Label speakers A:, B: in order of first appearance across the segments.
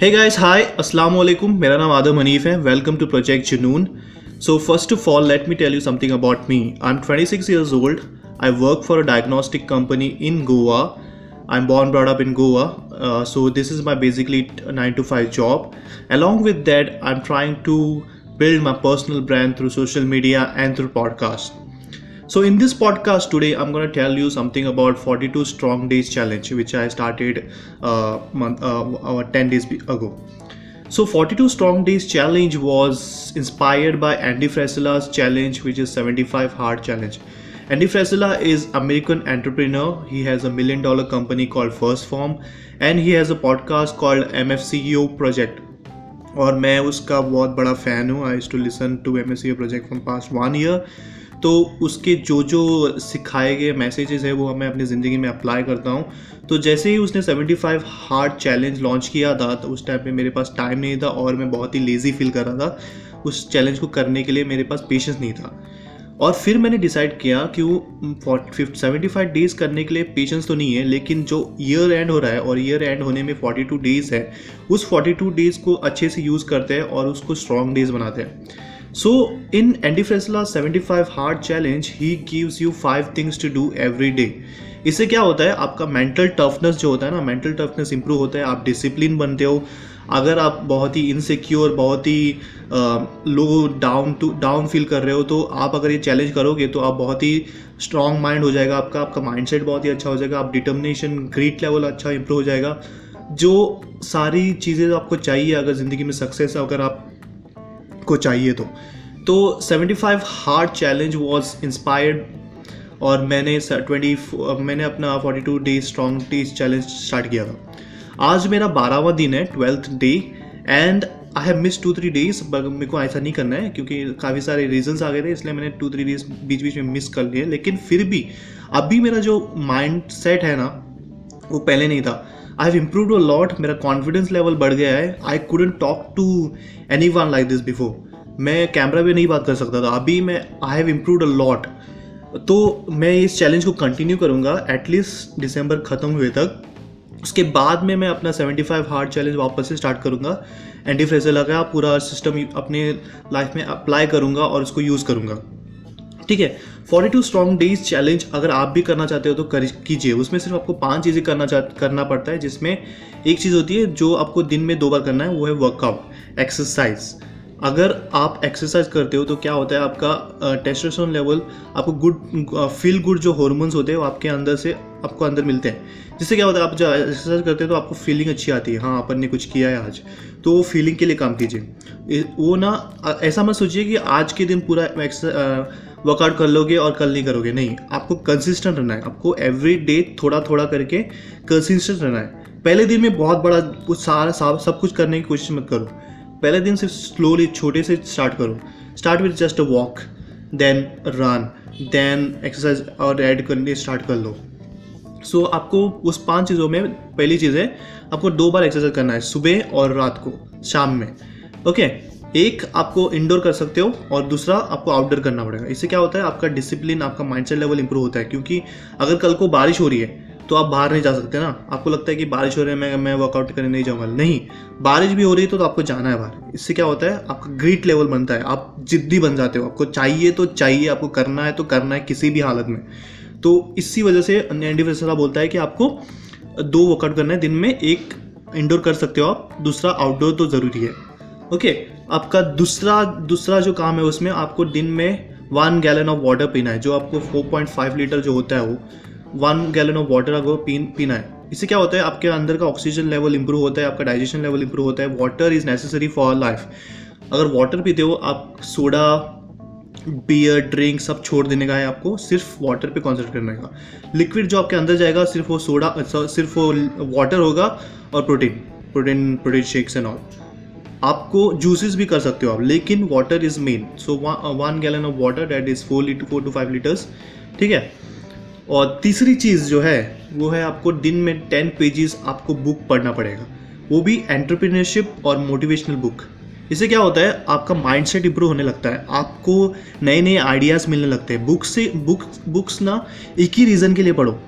A: Hey guys, hi, Assalamualaikum. My name is Adam Hanif welcome to Project Janoon. So first of all, let me tell you something about me. I'm 26 years old. I work for a diagnostic company in Goa. I'm born brought up in Goa. Uh, so this is my basically 9 to 5 job. Along with that, I'm trying to build my personal brand through social media and through podcast. So in this podcast today, I'm going to tell you something about 42 Strong Days Challenge, which I started uh, month, uh, uh, 10 days be- ago. So 42 Strong Days Challenge was inspired by Andy Frasella's challenge, which is 75 Hard Challenge. Andy Fresella is American entrepreneur. He has a million dollar company called First Form, and he has a podcast called MFCEO Project. और मैं उसका बहुत बड़ा fan हूँ I to listen to M S project from past one year तो उसके जो जो सिखाए गए मैसेजेस है, वो मैं अपनी ज़िंदगी में अप्लाई करता हूँ। तो जैसे ही उसने 75 हार्ड चैलेंज लॉन्च किया था तो उस टाइम पे मेरे पास टाइम नहीं था और मैं बहुत ही लेज़ी फील कर रहा था। उस चैलेंज को करने के लिए मेरे पास पेशेंस नहीं था। और फिर मैंने डिसाइड किया कि वो सेवेंटी फाइव डेज़ करने के लिए पेशेंस तो नहीं है, लेकिन जो ईयर एंड हो रहा है और ईयर एंड होने में फोर्टी टू डेज़ है, उस फोर्टी टू डेज़ को अच्छे से यूज़ करते हैं और उसको स्ट्रॉन्ग डेज़ बनाते हैं। In Andy Frisella seventy five hard challenge he gives you five things to do every day इससे क्या होता है? आपका मेंटल टफनेस जो होता है ना मेंटल टफनेस इंप्रूव होता है। आप डिसिप्लिन बनते हो। अगर आप बहुत ही इनसिक्योर बहुत ही low down to down feel कर रहे हो तो आप अगर ये चैलेंज करोगे तो आप बहुत ही स्ट्रांग माइंड हो जाएगा। आपका आपका माइंडसेट बहुत ही अच्छा हो जाएगा। आप डिटर्मिनेशन ग्रीट लेवल अच्छा इंप्रूव हो जाएगा। जो सारी चीज़ें आपको चाहिए, अगर ज़िंदगी में सक्सेस अगर आप को चाहिए तो। तो 75 हार्ड चैलेंज वाज इंस्पायर्ड और मैंने 20 मैंने अपना 42 डे स्ट्रॉन्ग टीज चैलेंज स्टार्ट किया था। आज मेरा बारहवा दिन है twelfth day and I have miss two three days मेरे को ऐसा नहीं करना है, क्योंकि काफ़ी सारे रीजंस आ गए थे, इसलिए मैंने टू थ्री डेज़ बीच बीच में मिस कर लिए, लेकिन फिर भी अभी मेरा जो माइंड सेट है ना, वो पहले नहीं था। I have improve a lot मेरा कॉन्फिडेंस लेवल बढ़ गया है. I couldn't talk to anyone like this before मैं कैमरा पे नहीं बात कर सकता था. अभी मैं I have improve a lot तो मैं इस चैलेंज को कंटिन्यू करूँगा एटलीस्ट दिसंबर ख़त्म हुए तक. उसके बाद में मैं अपना 75 हार्ड चैलेंज वापस से स्टार्ट करूँगा. एंटी फ्रेजर लगा, पूरा सिस्टम अपने लाइफ में अप्लाई करूँगा और उसको यूज़ करूँगा. ठीक है? 42 स्ट्रॉन्ग डेज़ चैलेंज अगर आप भी करना चाहते हो तो कर कीजिए। उसमें सिर्फ़ आपको पाँच चीज़ें करना करना पड़ता है, जिसमें एक चीज़ होती है, जो आपको दिन में दो बार करना है, वो है वर्कआउट एक्सरसाइज अगर आप एक्सरसाइज करते हो तो क्या होता है, आपका टेस्टोस्टेरोन लेवल आपको गुड फील गुड जो हॉर्मोन्स होते हैं, वो आपके अंदर से, आपको अंदर मिलते हैं। जिससे क्या होता है, आप जब एक्सरसाइज करते हो तो आपको फीलिंग अच्छी आती है। हाँ अपन ने कुछ किया है आज। तो वो फीलिंग के लिए काम कीजिए। वो ना ऐसा मत सोचिए कि आज के दिन पूरा वर्कआउट कर लोगे और कल नहीं करोगे। नहीं आपको कंसिस्टेंट रहना है। आपको एवरी डे थोड़ा थोड़ा करके कंसिस्टेंट रहना है। पहले दिन में बहुत बड़ा कुछ सारा सब कुछ करने की कोशिश मत करो। पहले दिन सिर्फ़ स्लोली छोटे से स्टार्ट करो। Start with just a walk then run then exercise और ऐड करने स्टार्ट कर लो। सो so, आपको उस पाँच चीज़ों में पहली चीज़ है आपको दो बार एक्सरसाइज करना है सुबह और रात को शाम में। Okay okay? एक आपको इंडोर कर सकते हो और दूसरा आपको आउटडोर करना पड़ेगा। इससे क्या होता है आपका डिसिप्लिन आपका माइंडसेट लेवल इंप्रूव होता है क्योंकि अगर कल को बारिश हो रही है तो आप बाहर नहीं जा सकते ना। आपको लगता है कि बारिश हो रही है मैं मैं वर्कआउट करने नहीं जाऊँगा। नहीं बारिश भी हो रही है तो, तो आपको जाना है बाहर। इससे क्या होता है आपका ग्रीट लेवल बनता है। आप जिद्दी बन जाते हो। आपको चाहिए तो चाहिए आपको करना है तो करना है किसी भी हालत में। तो इसी वजह से एंडी फ्रेसरा बोलता है कि आपको दो वर्कआउट करना है। दिन में एक इंडोर कर सकते हो आप दूसरा आउटडोर तो ज़रूरी है। ओके आपका दूसरा दूसरा जो काम है उसमें आपको दिन में वन गैलन ऑफ़ वाटर पीना है जो आपको 4.5 लीटर जो होता है वो वन गैलन ऑफ़ वाटर आपको पी, पीना है। इससे क्या होता है आपके अंदर का ऑक्सीजन लेवल इंप्रूव होता है आपका डाइजेशन लेवल इंप्रूव होता है water is necessary for life अगर वाटर पीते हो आप सोडा बियर ड्रिंक सब छोड़ देने का है आपको सिर्फ़ वाटर पे कॉन्सेंट्रेट करने का। लिक्विड जो आपके अंदर जाएगा सिर्फ़ वो सोडा सिर्फ़ वो वाटर होगा और protein protein protein shakes and all आपको जूसेस भी कर सकते हो आप, लेकिन water is main so one gallon of water that is four litre four to five litres ठीक है? और तीसरी चीज़ जो है, वो है आपको दिन में टेन पेजेस आपको बुक पढ़ना पड़ेगा। वो भी एंटरप्रीनियरशिप और मोटिवेशनल बुक इससे क्या होता है, आपका माइंडसेट इंप्रूव होने लगता है। आपको नए नए आइडियाज़ मिलने लगते हैं। बुक से बुक बुक्स ना एक ही रीज़न के लिए पढ़ो।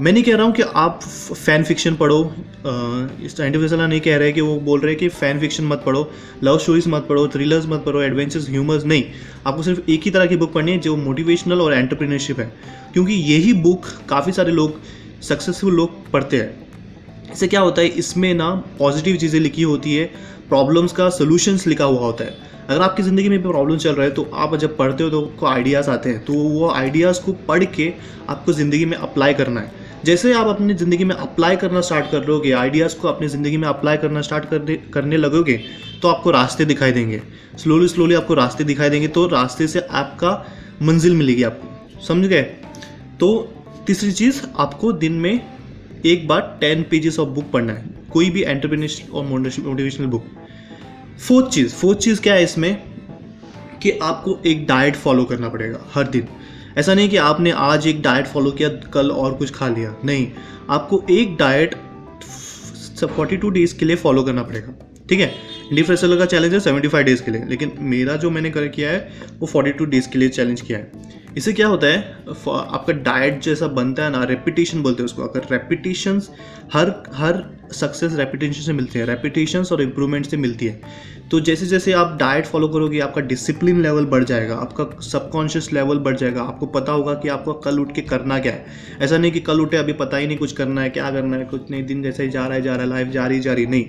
A: मैं नहीं कह रहा हूँ कि आप फ़ैन फिक्शन पढ़ो साइंटिफिक सलाह नहीं कह रहे कि वो बोल रहे हैं कि फ़ैन फिक्शन मत पढ़ो लव स्टोरीज मत पढ़ो थ्रिलर्स मत पढ़ो एडवेंचर्स ह्यूमर्स नहीं। आपको सिर्फ़ एक ही तरह की बुक पढ़नी है जो मोटिवेशनल और एंटरप्रीनरशिप है। क्योंकि यही बुक काफ़ी सारे लोग सक्सेसफुल लोग पढ़ते हैं। इससे क्या होता है, इसमें ना पॉजिटिव चीज़ें लिखी होती है प्रॉब्लम्स का सोल्यूशंस लिखा हुआ होता है। अगर आपकी ज़िंदगी में प्रॉब्लम चल रहा है तो आप जब पढ़ते हो तो आपको आइडियाज़ आते हैं। तो वो आइडियाज़ को पढ़ के आपको ज़िंदगी में अप्लाई करना है। जैसे आप अपनी ज़िंदगी में अप्लाई करना स्टार्ट कर लोगे आइडियाज़ को अपनी ज़िंदगी में अप्लाई करना स्टार्ट कर करने लगोगे तो आपको रास्ते दिखाई देंगे। स्लोली स्लोली आपको रास्ते दिखाई देंगे तो रास्ते से आपका मंजिल मिलेगी आपको। समझ गए? तो तीसरी चीज़, आपको दिन में एक बार टेन पेजेस ऑफ़ बुक पढ़ना है। कोई भी एंटरप्रेन्योरशिप और मोटिवेशनल बुक फोर्थ चीज़ फोर्थ चीज़ क्या है इसमें? कि आपको एक डाइट फॉलो करना पड़ेगा, हर दिन। ऐसा नहीं कि आपने आज एक डाइट फॉलो किया, कल और कुछ खा लिया। नहीं, आपको एक डाइट फोर्टी टू डेज़ के लिए फॉलो करना पड़ेगा। ठीक है? इंडी फ्रेसलर का चैलेंज है सेवेंटी फाइव डेज़ के लिए। लेकिन मेरा जो मैंने कर किया है, वो फोर्टी टू डेज़ के लिए चैलेंज किया है। इससे क्या होता है आपका डाइट जैसा बनता है ना रेपिटेशन बोलते हैं उसको। अगर रेपिटेशन हर हर सक्सेस रेपिटेशन से मिलती है रेपिटेशन और इम्प्रूवमेंट से मिलती है। तो जैसे जैसे आप डाइट फॉलो करोगे, आपका डिसिप्लिन लेवल बढ़ जाएगा, आपका सबकॉन्शियस लेवल बढ़ जाएगा, आपको पता होगा कि आपको कल उठ के करना क्या है। ऐसा नहीं कि कल उठे, अभी पता ही नहीं कुछ करना है, क्या करना है, कुछ नहीं, दिन जैसे ही जा रहा है, जा रहा है लाइफ जा रही जा रही, नहीं।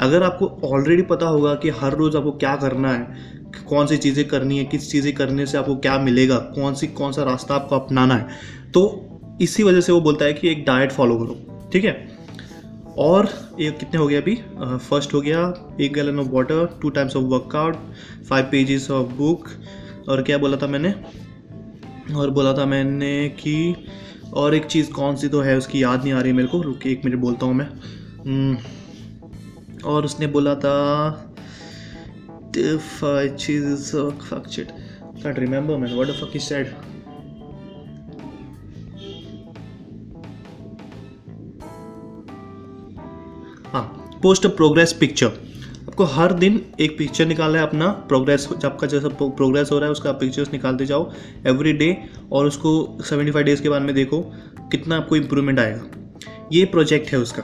A: अगर आपको ऑलरेडी पता होगा कि हर रोज़ आपको क्या करना है, कौन सी चीज़ें करनी है, किस चीज़ें करने से आपको क्या मिलेगा, कौन सी, कौन सा रास्ता आपको अपनाना है तो इसी वजह से वो बोलता है कि एक डाइट फॉलो करो, ठीक है? और ये कितने हो गया अभी? फ़र्स्ट हो गया एक gallon of water two times of workout five pages of book और क्या बोला था मैंने? और बोला था मैंने कि और एक चीज़ कौन सी तो है उसकी याद नहीं आ रही मेरे को रुक एक मिनट बोलता हूँ मैं। हम्म, और उसने बोला था fuck shit can't remember man what हाँ पोस्ट प्रोग्रेस पिक्चर आपको हर दिन एक पिक्चर निकालना है, अपना प्रोग्रेस आपका जैसा प्रोग्रेस हो रहा है, उसका पिक्चर्स निकालते जाओ एवरी डे और उसको 75 डेज़ के बाद में देखो कितना आपको इम्प्रूवमेंट आएगा। ये प्रोजेक्ट है उसका।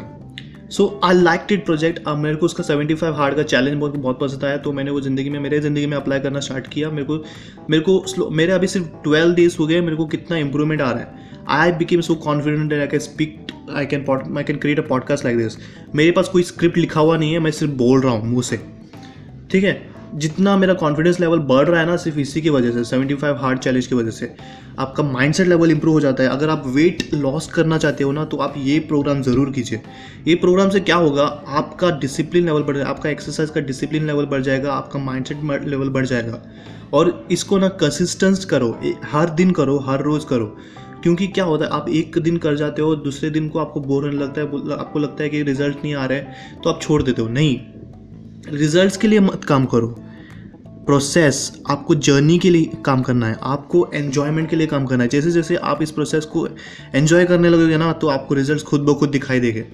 A: So I like it project अब मेरे को उसका सेवेंटी फाइव हार्ड का चैलेंज बहुत बहुत पसंद आया तो मैंने वो ज़िंदगी में, मेरे ज़िंदगी में अप्लाई करना स्टार्ट किया। मेरे को मेरे को स्लो मेरे अभी सिर्फ़ ट्वेल्व डेज़ हो गए, मेरे को कितना इंप्रूवमेंट आ रहा है। I became so confident I can speak I can I can create a podcast like this मेरे पास कोई स्क्रिप्ट लिखा हुआ नहीं है, मैं सिर्फ़ बोल रहा हूँ मुँह से। ठीक है? जितना मेरा कॉन्फिडेंस लेवल बढ़ रहा है ना, सिर्फ़ इसी की वजह से 75 हार्ड चैलेंज की वजह से, आपका माइंडसेट लेवल इंप्रूव हो जाता है। अगर आप वेट लॉस करना चाहते हो ना तो आप ये प्रोग्राम ज़रूर कीजिए। ये प्रोग्राम से क्या होगा? आपका डिसिप्लिन लेवल बढ़ जाएगा आपका एक्सरसाइज का डिसिप्लिन लेवल बढ़ जाएगा, आपका माइंडसेट लेवल बढ़ जाएगा। और इसको ना कंसिस्टेंस करो हर दिन करो, हर रोज़ करो। क्योंकि क्या होता है, आप एक दिन कर जाते हो, दूसरे दिन को आपको बोर होने लगता है आपको लगता है कि रिज़ल्ट नहीं आ रहे तो आप छोड़ देते हो। नहीं रिजल्ट्स के लिए मत काम करो। प्रोसेस आपको जर्नी के लिए काम करना है, आपको एन्जॉयमेंट के लिए काम करना है। जैसे जैसे आप इस प्रोसेस को एन्जॉय करने लगोगे ना तो आपको रिज़ल्ट खुद ब खुद दिखाई देंगे।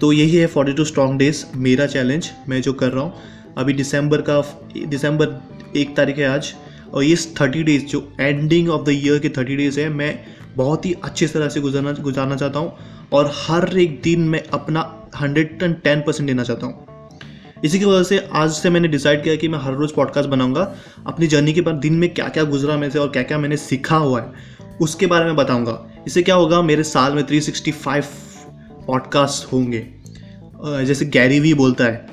A: तो यही है फोर्टी टू स्ट्रॉन्ग डेज़ मेरा चैलेंज मैं जो कर रहा हूँ। अभी दिसंबर का दिसंबर एक तारीख है आज, और ये थर्टी डेज़ जो एंडिंग ऑफ़ द ईयर के थर्टी डेज़ है, मैं बहुत ही अच्छी तरह से गुजरना, गुजारना चाहता हूँ और हर एक दिन मैं अपना हंड्रेड एंड टेन परसेंट देना चाहता हूँ। इसी की वजह से आज से मैंने डिसाइड किया कि मैं हर रोज़ पॉडकास्ट बनाऊँगा। अपनी जर्नी के बाद दिन में क्या क्या गुजरा मेरे से और क्या क्या मैंने सीखा हुआ है, उसके बारे में बताऊँगा। इससे क्या होगा, मेरे साल में 365 पॉडकास्ट होंगे। जैसे गैरी वी बोलता है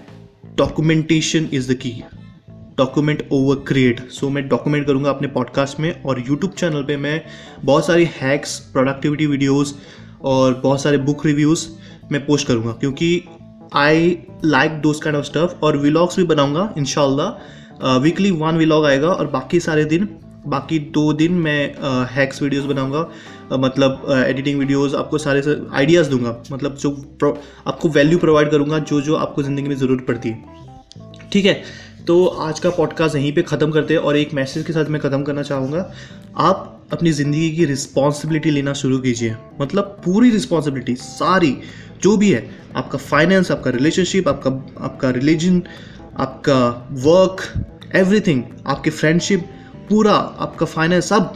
A: documentation is the key document over create so मैं डॉक्यूमेंट करूँगा अपने पॉडकास्ट में और यूट्यूब चैनल पे मैं बहुत सारी हैक्स प्रोडक्टिविटी वीडियोस और बहुत सारे बुक रिव्यूज़ मैं पोस्ट करूँगा क्योंकि I like those kind of stuff और व्लॉग्स भी बनाऊँगा इनशाला वीकली वन व्लॉग आएगा और बाकी सारे दिन बाकी दो दिन मैं हैक्स वीडियोस बनाऊँगा। Uh, मतलब एडिटिंग uh, वीडियोस आपको सारे आइडियाज़ दूँगा। मतलब जो आपको वैल्यू प्रोवाइड करूँगा जो जो आपको ज़िंदगी में ज़रूरत पड़ती है। ठीक है? तो आज का पॉडकास्ट यहीं पे ख़त्म करते हैं और एक मैसेज के साथ मैं ख़त्म करना चाहूँगा। आप अपनी ज़िंदगी की रिस्पॉन्सिबिलिटी लेना शुरू कीजिए। मतलब पूरी रिस्पॉन्सिबिलिटी सारी जो भी है आपका फाइनेंस आपका रिलेशनशिप आपका आपका रिलीजन आपका वर्क एवरीथिंग आपके फ्रेंडशिप पूरा आपका फाइनेंस सब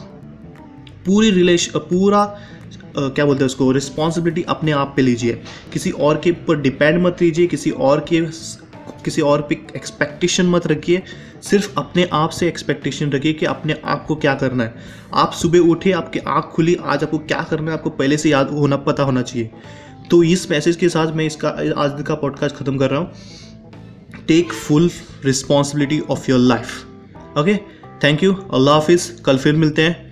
A: पूरी रिलेश पूरा अ, क्या बोलते हैं उसको रिस्पॉन्सिबिलिटी अपने आप पे लीजिए। किसी और के ऊपर डिपेंड मत लीजिए किसी और के किसी और पे एक्सपेक्टेशन मत रखिए। सिर्फ़ अपने आप से एक्सपेक्टेशन रखिए कि अपने आप को क्या करना है। आप सुबह उठे, आपकी आँख खुली, आज आपको क्या करना है, आपको पहले से याद होना, पता होना चाहिए। तो इस मैसेज के साथ मैं इसका, आज का पॉडकास्ट ख़त्म कर रहा हूँ। Take full responsibility of your life okay thank you अल्लाह हाफिज़। कल फिर मिलते हैं।